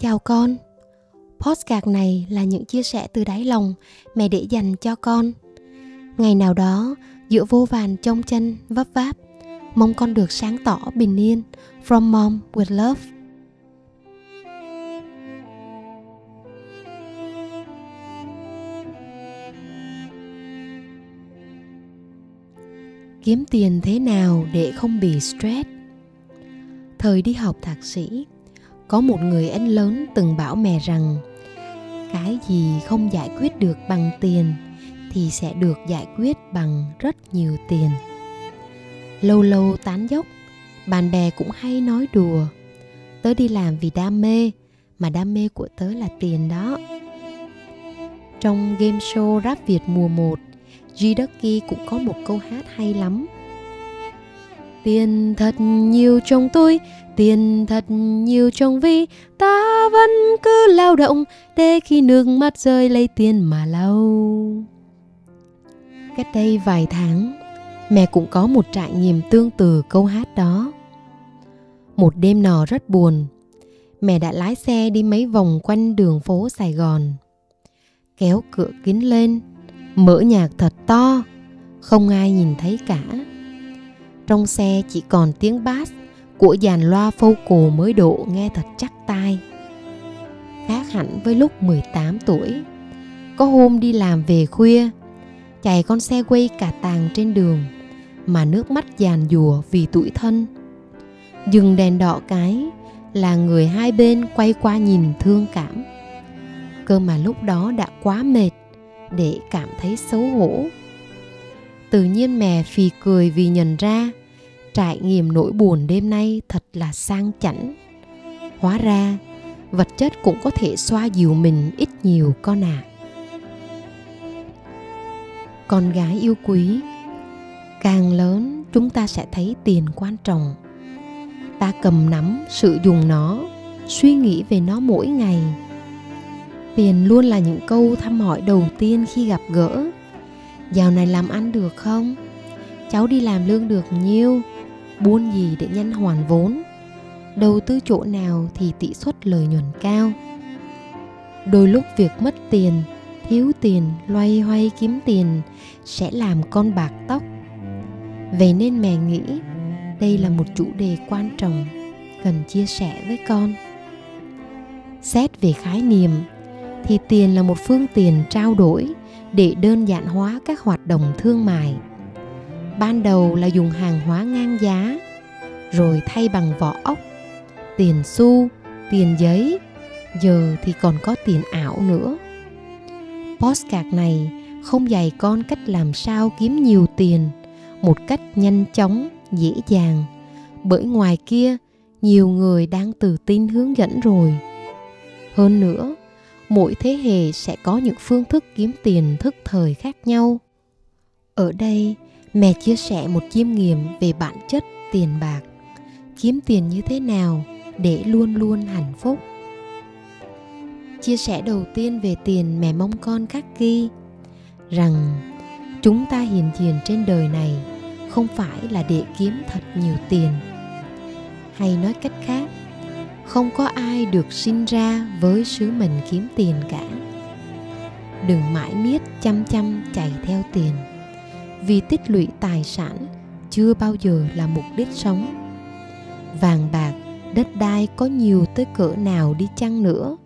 Chào con. Postcard này là những chia sẻ từ đáy lòng mẹ để dành cho con. Ngày nào đó, giữa vô vàn trong chân vấp váp, mong con được sáng tỏ bình yên. From mom with love. kiếm tiền thế nào để không bị stress thời đi học thạc sĩ có một người anh lớn từng bảo mẹ rằng, cái gì không giải quyết được bằng tiền thì sẽ được giải quyết bằng rất nhiều tiền. Lâu lâu tán dốc, bạn bè cũng hay nói đùa, tớ đi làm vì đam mê, mà đam mê của tớ là tiền đó. Trong game show rap Việt mùa 1 G Ducky cũng có một câu hát hay lắm. Tiền thật nhiều trong tôi, tiền thật nhiều trong vi. Ta vẫn cứ lao động để khi nước mắt rơi lấy tiền mà lau. Cách đây vài tháng, mẹ cũng có một trải nghiệm tương tự câu hát đó. Một đêm nọ rất buồn Mẹ đã lái xe đi mấy vòng quanh đường phố Sài Gòn Kéo cửa kính lên mở nhạc thật to không ai nhìn thấy cả trong xe chỉ còn tiếng bass của dàn loa phâu cù mới độ nghe thật chắc tai. Khác hẳn với lúc 18 tuổi. Có hôm đi làm về khuya, chạy con xe quay cả tàng trên đường mà nước mắt giàn dùa vì tuổi thân. Dừng đèn đỏ cái là người hai bên quay qua nhìn thương cảm. Cơ mà lúc đó đã quá mệt để cảm thấy xấu hổ tự nhiên mẹ phì cười vì nhận ra, trải nghiệm nỗi buồn đêm nay thật là sang chảnh. Hóa ra, vật chất cũng có thể xoa dịu mình ít nhiều con ạ. À. con gái yêu quý, càng lớn chúng ta sẽ thấy tiền quan trọng. Ta cầm nắm sử dụng nó, suy nghĩ về nó mỗi ngày. Tiền luôn là những câu thăm hỏi đầu tiên khi gặp gỡ dạo này làm ăn được không? Cháu đi làm lương được nhiêu? Buôn gì để nhanh hoàn vốn? Đầu tư chỗ nào thì tỷ suất lợi nhuận cao? Đôi lúc việc mất tiền, thiếu tiền, loay hoay kiếm tiền sẽ làm con bạc tóc. Vậy nên mẹ nghĩ đây là một chủ đề quan trọng cần chia sẻ với con. Xét về khái niệm thì tiền là một phương tiện trao đổi để đơn giản hóa các hoạt động thương mại. Ban đầu là dùng hàng hóa ngang giá, rồi thay bằng vỏ ốc, tiền xu, tiền giấy, giờ thì còn có tiền ảo nữa. Postcard này không dạy con cách làm sao kiếm nhiều tiền một cách nhanh chóng, dễ dàng, bởi ngoài kia nhiều người đang tự tin hướng dẫn rồi. Hơn nữa mỗi thế hệ sẽ có những phương thức kiếm tiền thức thời khác nhau. Ở đây, mẹ chia sẻ một chiêm nghiệm về bản chất tiền bạc. Kiếm tiền như thế nào để luôn luôn hạnh phúc? Chia sẻ đầu tiên về tiền mẹ mong con khắc ghi rằng chúng ta hiện diện trên đời này không phải là để kiếm thật nhiều tiền. Hay nói cách khác không có ai được sinh ra với sứ mệnh kiếm tiền cả. Đừng mãi miết chăm chăm chạy theo tiền. Vì tích lũy tài sản chưa bao giờ là mục đích sống. Vàng bạc, đất đai có nhiều tới cỡ nào đi chăng nữa,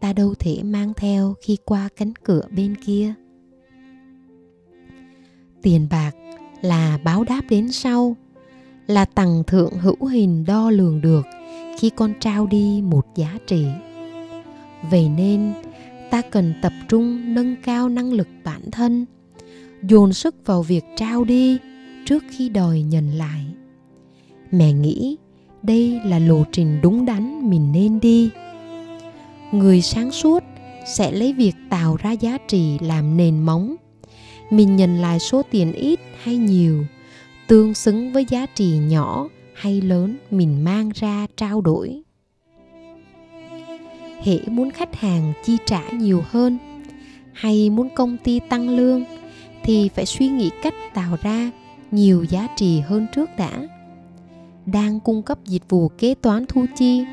ta đâu thể mang theo khi qua cánh cửa bên kia. Tiền bạc là báo đáp đến sau, là tầng thượng hữu hình đo lường được khi con trao đi một giá trị. Vậy nên, ta cần tập trung nâng cao năng lực bản thân, dồn sức vào việc trao đi trước khi đòi nhận lại. Mẹ nghĩ đây là lộ trình đúng đắn mình nên đi. Người sáng suốt sẽ lấy việc tạo ra giá trị làm nền móng. Mình nhận lại số tiền ít hay nhiều tương xứng với giá trị nhỏ hay lớn mình mang ra trao đổi. Hễ muốn khách hàng chi trả nhiều hơn hay muốn công ty tăng lương thì phải suy nghĩ cách tạo ra nhiều giá trị hơn trước đã. Đang cung cấp dịch vụ kế toán thu chi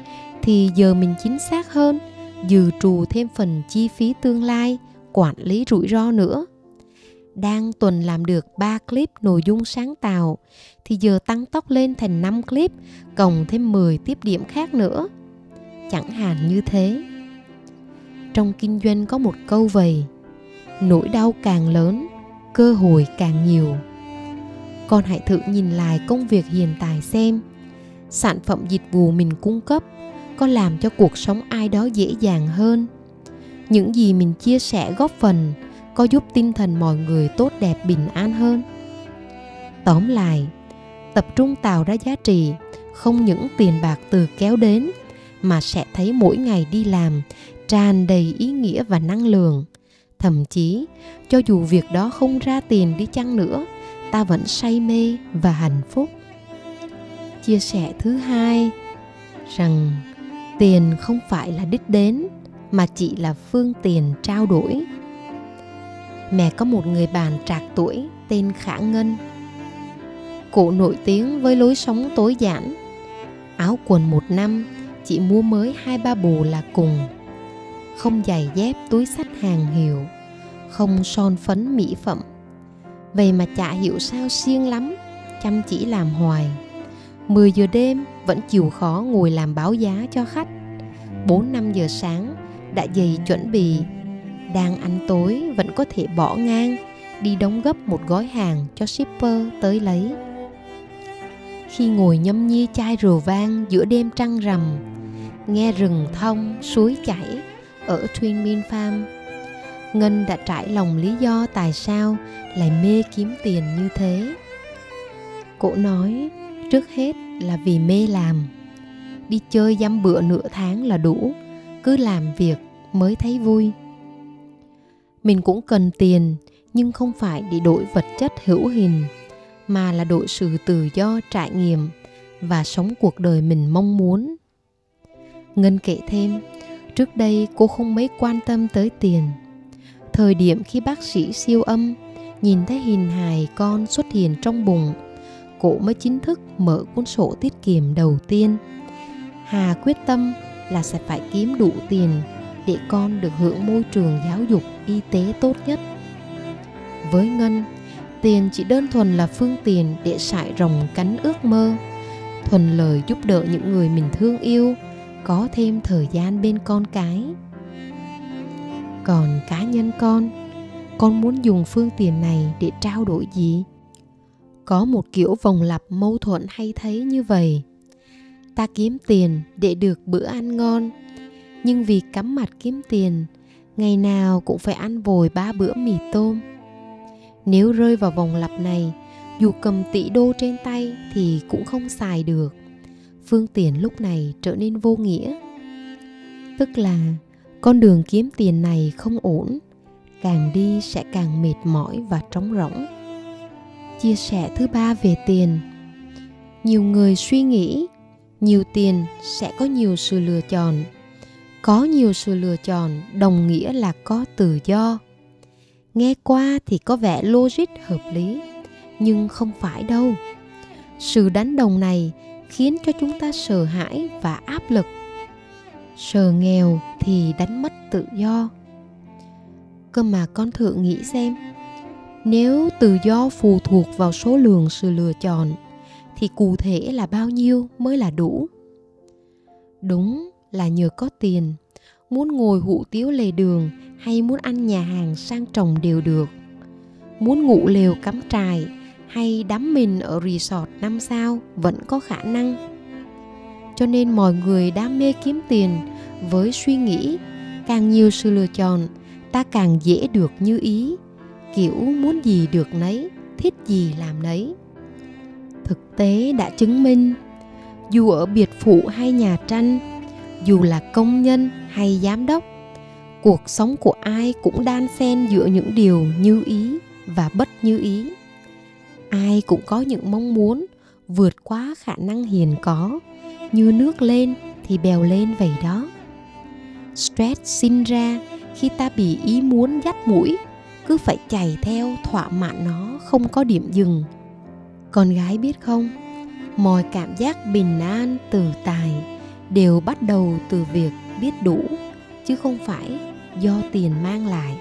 thì giờ mình chính xác hơn, dự trù thêm phần chi phí tương lai, quản lý rủi ro nữa đang tuần làm được 3 clip nội dung sáng tạo thì giờ tăng tốc lên thành 5 clip cộng thêm 10 tiếp điểm khác nữa. Chẳng hạn như thế. Trong kinh doanh có một câu vậy, nỗi đau càng lớn, cơ hội càng nhiều. Con hãy thử nhìn lại công việc hiện tại xem, sản phẩm dịch vụ mình cung cấp có làm cho cuộc sống ai đó dễ dàng hơn. Những gì mình chia sẻ góp phần có giúp tinh thần mọi người tốt đẹp bình an hơn. Tóm lại, tập trung tạo ra giá trị, không những tiền bạc từ kéo đến, mà sẽ thấy mỗi ngày đi làm tràn đầy ý nghĩa và năng lượng. Thậm chí, cho dù việc đó không ra tiền đi chăng nữa, ta vẫn say mê và hạnh phúc. Chia sẻ thứ hai, rằng tiền không phải là đích đến, mà chỉ là phương tiện trao đổi mẹ có một người bạn trạc tuổi tên Khả Ngân. Cụ nổi tiếng với lối sống tối giản. Áo quần một năm chỉ mua mới hai ba bộ là cùng. Không giày dép túi sách hàng hiệu, không son phấn mỹ phẩm. Vậy mà chả hiểu sao siêng lắm, chăm chỉ làm hoài. 10 giờ đêm vẫn chịu khó ngồi làm báo giá cho khách. 4-5 giờ sáng đã dậy chuẩn bị đang ăn tối vẫn có thể bỏ ngang đi đóng gấp một gói hàng cho shipper tới lấy khi ngồi nhâm nhi chai rượu vang giữa đêm trăng rằm nghe rừng thông suối chảy ở Twin Min Farm Ngân đã trải lòng lý do tại sao lại mê kiếm tiền như thế. Cô nói trước hết là vì mê làm. Đi chơi dăm bữa nửa tháng là đủ, cứ làm việc mới thấy vui mình cũng cần tiền, nhưng không phải để đổi vật chất hữu hình, mà là đổi sự tự do, trải nghiệm và sống cuộc đời mình mong muốn. Ngân kể thêm, trước đây cô không mấy quan tâm tới tiền. Thời điểm khi bác sĩ siêu âm nhìn thấy hình hài con xuất hiện trong bụng, cô mới chính thức mở cuốn sổ tiết kiệm đầu tiên. Hà quyết tâm là sẽ phải kiếm đủ tiền để con được hưởng môi trường giáo dục, y tế tốt nhất. Với ngân, tiền chỉ đơn thuần là phương tiện để sải rồng cánh ước mơ thuần lời giúp đỡ những người mình thương yêu, có thêm thời gian bên con cái. Còn cá nhân con con muốn dùng phương tiện này để trao đổi gì? Có một kiểu vòng lặp mâu thuẫn hay thấy như vậy. Ta kiếm tiền để được bữa ăn ngon nhưng vì cắm mặt kiếm tiền, ngày nào cũng phải ăn vồi ba bữa mì tôm. Nếu rơi vào vòng lặp này, dù cầm tỷ đô trên tay thì cũng không xài được. Phương tiện lúc này trở nên vô nghĩa. Tức là con đường kiếm tiền này không ổn, càng đi sẽ càng mệt mỏi và trống rỗng. Chia sẻ thứ ba về tiền. Nhiều người suy nghĩ, nhiều tiền sẽ có nhiều sự lựa chọn có nhiều sự lựa chọn, đồng nghĩa là có tự do. Nghe qua thì có vẻ logic hợp lý, nhưng không phải đâu. Sự đánh đồng này khiến cho chúng ta sợ hãi và áp lực. Sợ nghèo thì đánh mất tự do. Cơ mà con thử nghĩ xem, nếu tự do phụ thuộc vào số lượng sự lựa chọn, thì cụ thể là bao nhiêu mới là đủ? Đúng là nhờ có tiền. Muốn ngồi hủ tiếu lề đường hay muốn ăn nhà hàng sang trọng đều được. Muốn ngủ lều cắm trại hay đắm mình ở resort năm sao vẫn có khả năng. Cho nên mọi người đam mê kiếm tiền với suy nghĩ, càng nhiều sự lựa chọn, ta càng dễ được như ý. Kiểu muốn gì được nấy, thích gì làm nấy. Thực tế đã chứng minh, dù ở biệt phủ hay nhà tranh dù là công nhân hay giám đốc, cuộc sống của ai cũng đan xen giữa những điều như ý và bất như ý. Ai cũng có những mong muốn vượt quá khả năng hiện có, như nước lên thì bèo lên vậy đó. Stress sinh ra khi ta bị ý muốn dắt mũi, cứ phải chạy theo thỏa mãn nó không có điểm dừng. Con gái biết không, mọi cảm giác bình an từ tài đều bắt đầu từ việc biết đủ, chứ không phải do tiền mang lại.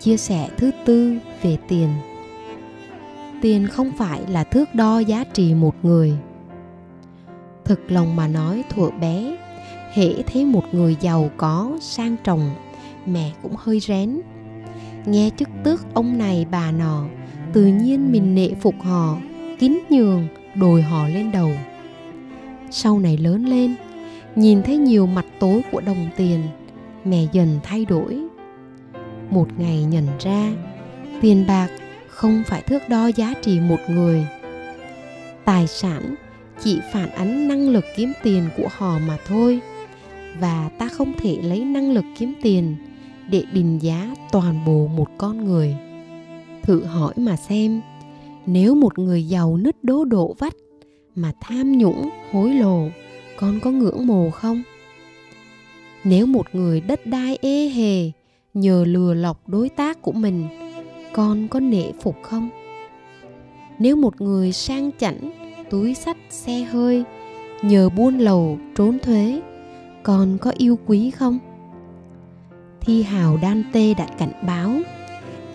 Chia sẻ thứ tư về tiền. Tiền không phải là thước đo giá trị một người. Thực lòng mà nói, thuở bé, hễ thấy một người giàu có, sang trọng, mẹ cũng hơi rén. Nghe chức tước ông này bà nọ, tự nhiên mình nệ phục họ kính nhường, đồi họ lên đầu sau này lớn lên, nhìn thấy nhiều mặt tối của đồng tiền, mẹ dần thay đổi. Một ngày nhận ra, tiền bạc không phải thước đo giá trị một người. Tài sản chỉ phản ánh năng lực kiếm tiền của họ mà thôi, và ta không thể lấy năng lực kiếm tiền để định giá toàn bộ một con người. Thử hỏi mà xem, nếu một người giàu nứt đố đổ vách mà tham nhũng, hối lộ, con có ngưỡng mộ không? Nếu một người đất đai ê hề nhờ lừa lọc đối tác của mình, con có nể phục không? Nếu một người sang chảnh, túi sách xe hơi nhờ buôn lầu trốn thuế, con có yêu quý không? Thi hào đan tê đã cảnh báo,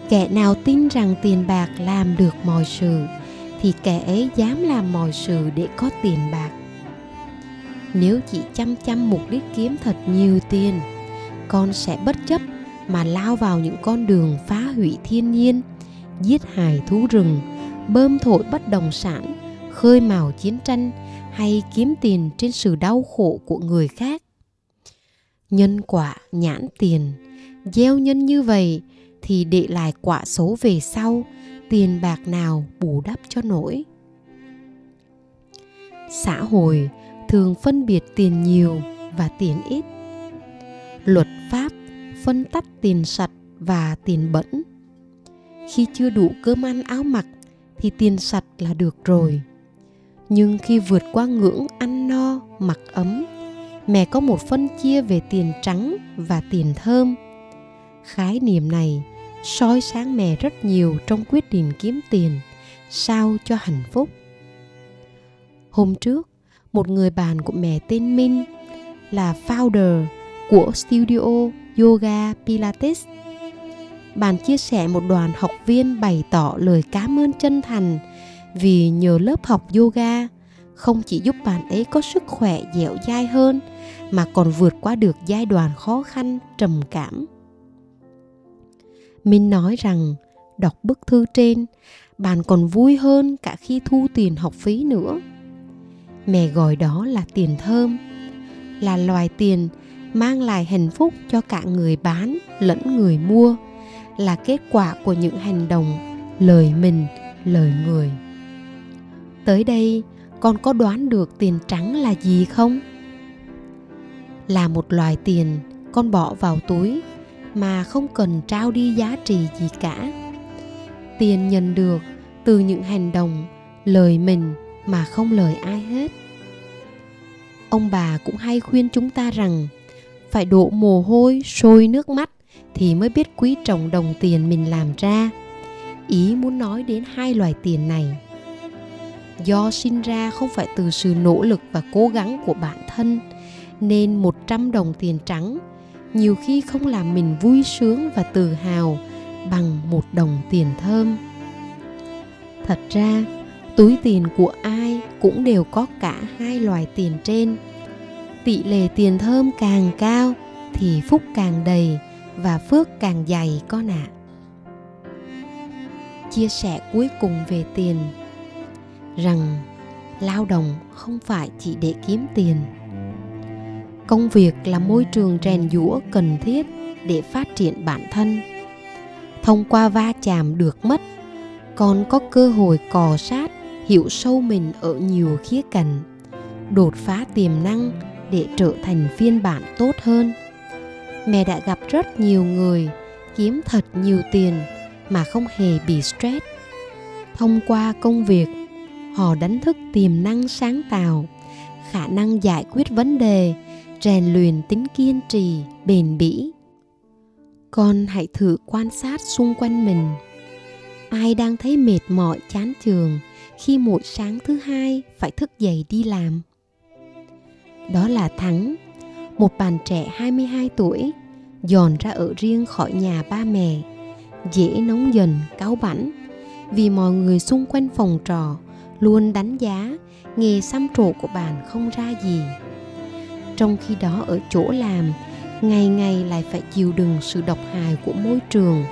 kẻ nào tin rằng tiền bạc làm được mọi sự thì kẻ ấy dám làm mọi sự để có tiền bạc. Nếu chỉ chăm chăm mục đích kiếm thật nhiều tiền, con sẽ bất chấp mà lao vào những con đường phá hủy thiên nhiên, giết hại thú rừng, bơm thổi bất động sản, khơi mào chiến tranh hay kiếm tiền trên sự đau khổ của người khác. Nhân quả nhãn tiền, gieo nhân như vậy thì để lại quả số về sau tiền bạc nào bù đắp cho nổi. Xã hội thường phân biệt tiền nhiều và tiền ít. Luật pháp phân tách tiền sạch và tiền bẩn. Khi chưa đủ cơm ăn áo mặc thì tiền sạch là được rồi. Nhưng khi vượt qua ngưỡng ăn no, mặc ấm, mẹ có một phân chia về tiền trắng và tiền thơm. Khái niệm này soi sáng mẹ rất nhiều trong quyết định kiếm tiền, sao cho hạnh phúc. Hôm trước, một người bạn của mẹ tên minh là founder của studio yoga pilates. Bạn chia sẻ một đoàn học viên bày tỏ lời cảm ơn chân thành vì nhờ lớp học yoga không chỉ giúp bạn ấy có sức khỏe dẻo dai hơn mà còn vượt qua được giai đoạn khó khăn, trầm cảm minh nói rằng, đọc bức thư trên, bạn còn vui hơn cả khi thu tiền học phí nữa. Mẹ gọi đó là tiền thơm, là loài tiền mang lại hạnh phúc cho cả người bán lẫn người mua, là kết quả của những hành động, lời mình, lời người. Tới đây, con có đoán được tiền trắng là gì không? Là một loài tiền con bỏ vào túi mà không cần trao đi giá trị gì cả. Tiền nhận được từ những hành động, lời mình mà không lời ai hết. Ông bà cũng hay khuyên chúng ta rằng, phải đổ mồ hôi, sôi nước mắt thì mới biết quý trọng đồng tiền mình làm ra. Ý muốn nói đến hai loài tiền này. Do sinh ra không phải từ sự nỗ lực và cố gắng của bản thân, nên 100 đồng tiền trắng nhiều khi không làm mình vui sướng và tự hào bằng một đồng tiền thơm. Thật ra, túi tiền của ai cũng đều có cả hai loại tiền trên. Tỷ lệ tiền thơm càng cao thì phúc càng đầy và phước càng dày con ạ. À. chia sẻ cuối cùng về tiền rằng, lao động không phải chỉ để kiếm tiền công việc là môi trường rèn giũa cần thiết để phát triển bản thân. Thông qua va chạm được mất còn có cơ hội cò sát, hiểu sâu mình ở nhiều khía cạnh, đột phá tiềm năng để trở thành phiên bản tốt hơn. Mẹ đã gặp rất nhiều người kiếm thật nhiều tiền mà không hề bị stress. Thông qua công việc, họ đánh thức tiềm năng sáng tạo, khả năng giải quyết vấn đề rèn luyện tính kiên trì bền bỉ. Con hãy thử quan sát xung quanh mình. Ai đang thấy mệt mỏi chán trường khi mỗi sáng thứ hai phải thức dậy đi làm? Đó là Thắng, một bạn trẻ 22 tuổi, dọn ra ở riêng khỏi nhà ba mẹ, dễ nóng dần, cáu bảnh, vì mọi người xung quanh phòng trò luôn đánh giá nghề xăm trổ của bạn không ra gì. Trong khi đó ở chỗ làm, ngày ngày lại phải chịu đựng sự độc hại của môi trường,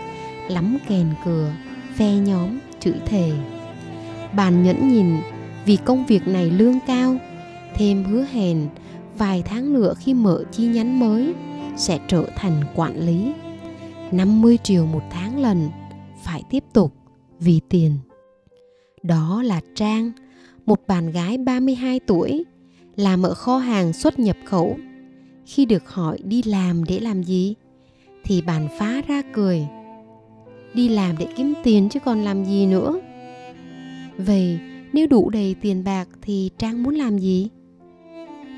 lắm kèn cửa, phe nhóm, chửi thề. Bạn nhẫn nhìn vì công việc này lương cao, thêm hứa hẹn vài tháng nữa khi mở chi nhánh mới sẽ trở thành quản lý. 50 triệu một tháng lần, phải tiếp tục vì tiền. Đó là Trang, một bạn gái 32 tuổi, làm ở kho hàng xuất nhập khẩu. Khi được hỏi đi làm để làm gì, thì bàn phá ra cười. Đi làm để kiếm tiền chứ còn làm gì nữa. Vậy nếu đủ đầy tiền bạc thì Trang muốn làm gì?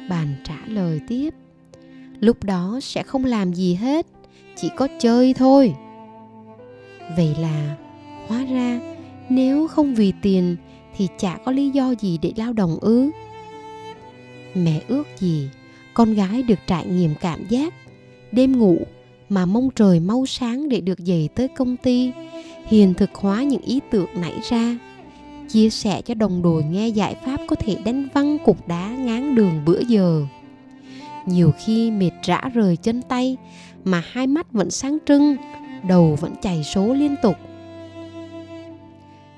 Bàn trả lời tiếp. Lúc đó sẽ không làm gì hết, chỉ có chơi thôi. Vậy là hóa ra nếu không vì tiền thì chả có lý do gì để lao động ư mẹ ước gì, con gái được trải nghiệm cảm giác. Đêm ngủ mà mong trời mau sáng để được dậy tới công ty hiện thực hóa những ý tưởng nảy ra. Chia sẻ cho đồng đội nghe giải pháp có thể đánh văng cục đá ngán đường bữa giờ. Nhiều khi mệt rã rời chân tay mà hai mắt vẫn sáng trưng, đầu vẫn chảy số liên tục.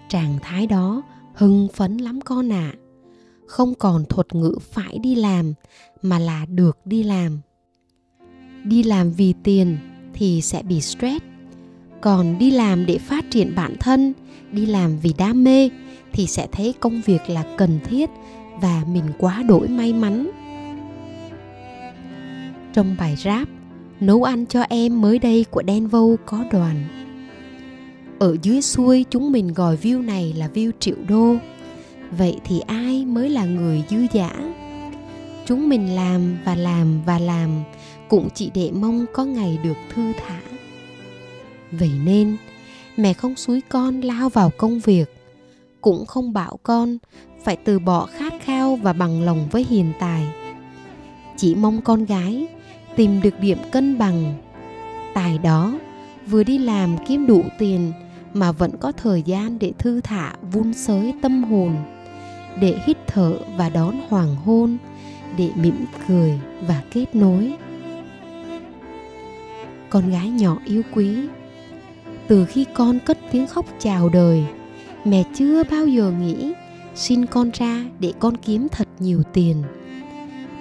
Trạng thái đó hưng phấn lắm con ạ. à không còn thuật ngữ phải đi làm, mà là được đi làm. Đi làm vì tiền thì sẽ bị stress. Còn đi làm để phát triển bản thân, đi làm vì đam mê thì sẽ thấy công việc là cần thiết và mình quá đổi may mắn. Trong bài rap, nấu ăn cho em mới đây của đen vâu có đoàn. Ở dưới xuôi chúng mình gọi view này là view triệu đô vậy thì ai mới là người dư giả chúng mình làm và làm và làm, cũng chỉ để mong có ngày được thư thả. Vậy nên, mẹ không suối con lao vào công việc, cũng không bảo con phải từ bỏ khát khao và bằng lòng với hiện tại chỉ mong con gái tìm được điểm cân bằng, tài đó vừa đi làm kiếm đủ tiền mà vẫn có thời gian để thư thả vun sới tâm hồn để hít thở và đón hoàng hôn, để mỉm cười và kết nối. Con gái nhỏ yêu quý, từ khi con cất tiếng khóc chào đời, mẹ chưa bao giờ nghĩ xin con ra để con kiếm thật nhiều tiền.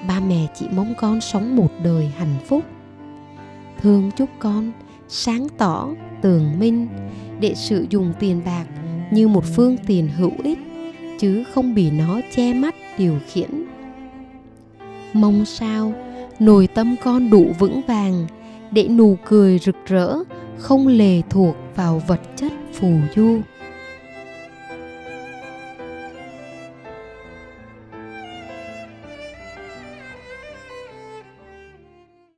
Ba mẹ chỉ mong con sống một đời hạnh phúc. Thương chúc con sáng tỏ, tường minh, để sử dụng tiền bạc như một phương tiền hữu ích chứ không bị nó che mắt điều khiển. Mong sao nồi tâm con đủ vững vàng để nụ cười rực rỡ không lề thuộc vào vật chất phù du.